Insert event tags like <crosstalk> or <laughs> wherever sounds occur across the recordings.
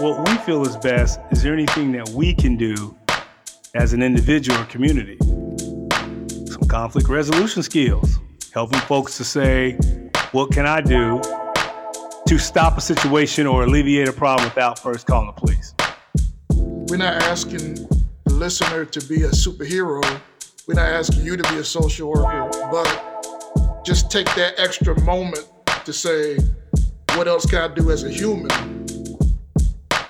what we feel is best. Is there anything that we can do as an individual or community? Some conflict resolution skills, helping folks to say, what can I do to stop a situation or alleviate a problem without first calling the police? We're not asking the listener to be a superhero. We're not asking you to be a social worker, but just take that extra moment to say, what else can I do as a human?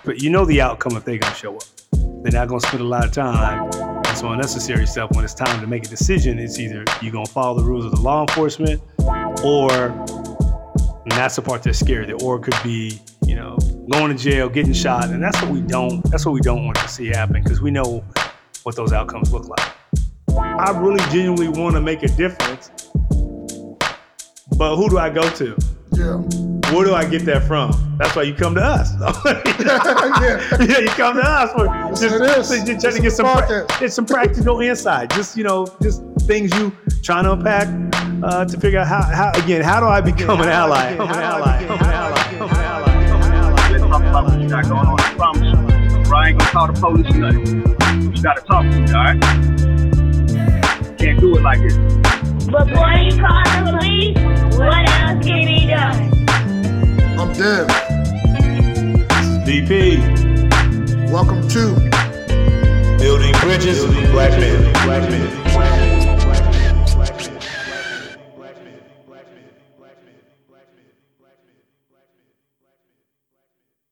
But you know the outcome if they're gonna show up. They're not gonna spend a lot of time on some unnecessary stuff. When it's time to make a decision, it's either you're gonna follow the rules of the law enforcement, or and that's the part that's scary. The or could be, you know, going to jail, getting shot, and that's what we don't. That's what we don't want to see happen because we know what those outcomes look like. I really genuinely want to make a difference, but who do I go to? Yeah. Where do I get that from? That's why you come to us. <laughs> yeah. yeah, you come to us for Yes, just, it is. just, just trying to get some pra- get some practical insight. Just you know, just things you trying to unpack uh, to figure out how, how again how do I become an ally? Become an ally. Become an ally. Become an ally. Become an ally. Let's talk about what you got going on. I promise you. Bro, I ain't gonna call the police or nothing. You gotta talk to me, alright? Can't do it like this. Before you call the police, what else can be done? I'm BP. Welcome to Building bridges, men. Black men.